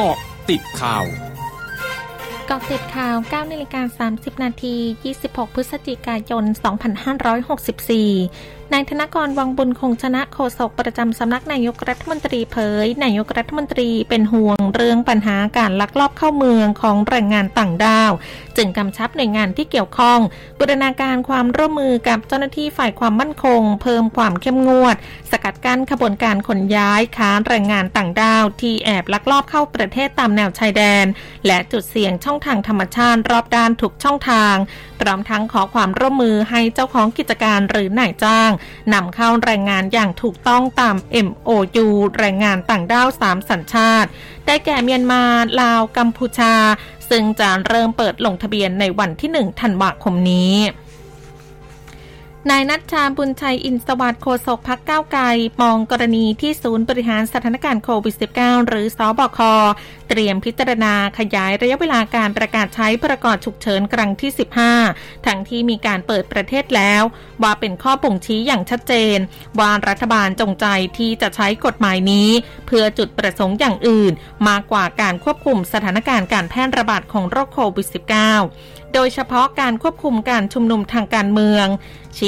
เกาะติดข่าวกาะติดข่าว 9นาฬิกา30 นาที 26 พฤศจิกายน 2564 นายธนกรวังบุญคงชนะโฆษกประจำสำนักนายกรัฐมนตรีเผย นายกรัฐมนตรีเป็นห่วงเรื่องปัญหาการลักลอบเข้าเมืองของแรงงานต่างด้าว จึงกำชับหน่วยงานที่เกี่ยวข้องบูรณาการความร่วมมือกับเจ้าหน้าที่ฝ่ายความมั่นคง เพิ่มความเข้มงวด สกัดกั้นขบวนการขนย้ายค้าแรงงานต่างด้าว ที่แอบลักลอบเข้าประเทศตามแนวชายแดน และจุดเสี่ยงช่องทางธรรมชาติรอบด้านทุกช่องทางพร้อมทั้งขอความร่วมมือให้เจ้าของกิจการหรือนายจ้างนำเข้าแรงงานอย่างถูกต้องตาม MOU แรงงานต่างด้าว3สัญชาติ ได้แก่เมียนมา ลาว กัมพูชา ซึ่งจะเริ่มเปิดลงทะเบียนในวันที่ 1 ธันวาคมนี้ นายนัชชาบุญชัยอินสวัสดิ์โฆษกพักก้าวไกลมองกรณีที่ศูนย์บริหารสถานการณ์โควิด -19 หรือสอบค เตรียมพิจารณาขยายระยะเวลาการประกาศใช้ประกอบฉุกเฉินครั้งที่ 15 ทั้งที่มีการเปิดประเทศแล้ว ว่าเป็นข้อบ่งชี้อย่างชัดเจน ว่ารัฐบาลจงใจที่จะใช้กฎหมายนี้ เพื่อจุดประสงค์อย่างอื่น มากกว่าการควบคุมสถานการณ์การแพร่ระบาดของโรคโควิด -19 โดยเฉพาะการควบคุมการชุมนุมทางการเมืองชี้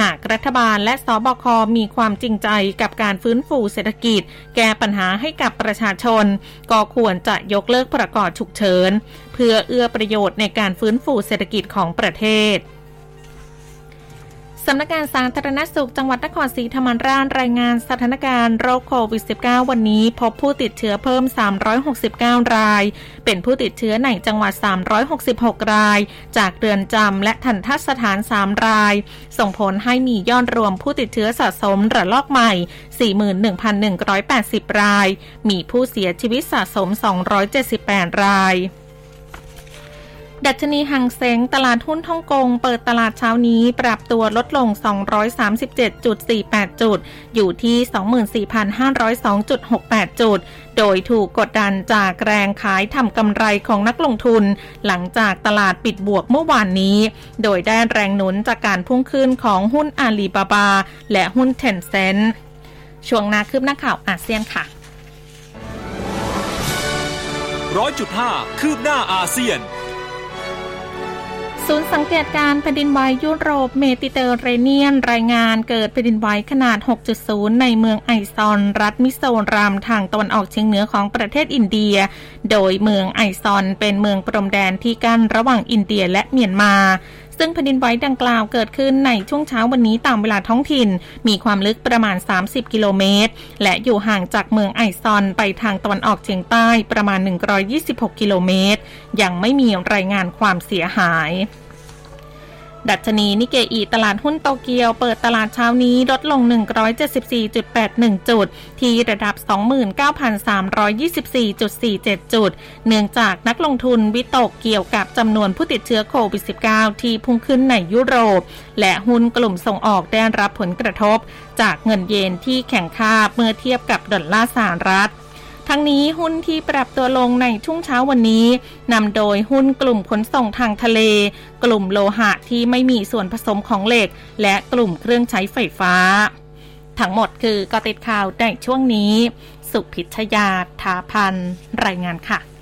หากรัฐบาลและสบคมีความจริงใจกับการฟื้นฟูเศรษฐกิจ แก้ปัญหาให้กับประชาชน ก็ควรจะยกเลิกประกอบฉุกเฉิน เพื่อเอื้อประโยชน์ในการฟื้นฟูเศรษฐกิจของประเทศ สำนักงานสาธารณสุขจังหวัดนครศรีธรรมราชรายงานสถานการณ์โรคโควิด -19 วันนี้ พบผู้ติดเชื้อเพิ่ม 369 ราย เป็นผู้ติดเชื้อในจังหวัด 366 ราย จากเรือนจำและทันทัศสถาน 3 ราย ส่งผลให้มียอดรวมผู้ติดเชื้อสะสมระลอกใหม่ 41,180 ราย มีผู้เสียชีวิตสะสม 278 ราย ดัชนีหังเซงตลาดหุ้นฮ่องกง เปิดตลาดเช้านี้ปรับตัวลดลง 237.48 จุด อยู่ที่ 24,502.68 จุด โดยถูกกดดันจากแรงขายทำกำไรของนักลงทุน หลังจากตลาดปิดบวกเมื่อวานนี้ โดยได้แรงหนุนจากการพุ่งขึ้นของหุ้นอาลีบาบา และหุ้นเทนเซ็นช่วงนาคืบหน้าข่าวอาเซียนค่ะร้อยจุดห้าคืบหน้าอาเซียน ศูนย์สังเกตการแผ่นดินไหวยุโรปเมดิเตอร์เรเนียน รายงานเกิดแผ่นดินไหวขนาด 6.0 ในเมืองไอซอน รัฐมิโซรามทางตะวันออกเฉียงเหนือของประเทศอินเดีย โดยเมืองไอซอนเป็นเมืองปรมแดนที่กั้นระหว่างอินเดียและเมียนมา ซึ่งแผ่นดินไหวดังกล่าวเกิดขึ้นในช่วงเช้าวันนี้ตามเวลาท้องถิ่น มีความลึกประมาณ 30 กิโลเมตร และอยู่ห่างจากเมืองไอซอนไปทางตะวันออกเฉียงใต้ประมาณ 126 กิโลเมตร ยังไม่มีรายงานความเสียหาย ดัชนีนิเกอีตลาดหุ้นโตเกียว เปิดตลาดเช้านี้ลดลง 174.81 จุด ที่ระดับ 29,324.47 จุด เนื่องจากนักลงทุนวิตกเกี่ยวกับจำนวนผู้ติดเชื้อโควิด -19 ที่พุ่งขึ้นในยุโรป และหุ้นกลุ่มส่งออกได้รับผลกระทบ จากเงินเยนที่แข็งค่าเมื่อเทียบกับดอลลาร์สหรัฐ ทั้งนี้หุ้นที่ปรับตัวลงในช่วงเช้าวันนี้นำโดยหุ้นกลุ่มขนส่งทางทะเล กลุ่มโลหะที่ไม่มีส่วนผสมของเหล็ก และกลุ่มเครื่องใช้ไฟฟ้า ทั้งหมดคือกติดข่าวในช่วงนี้ สุพิชยาทาพันรายงานค่ะ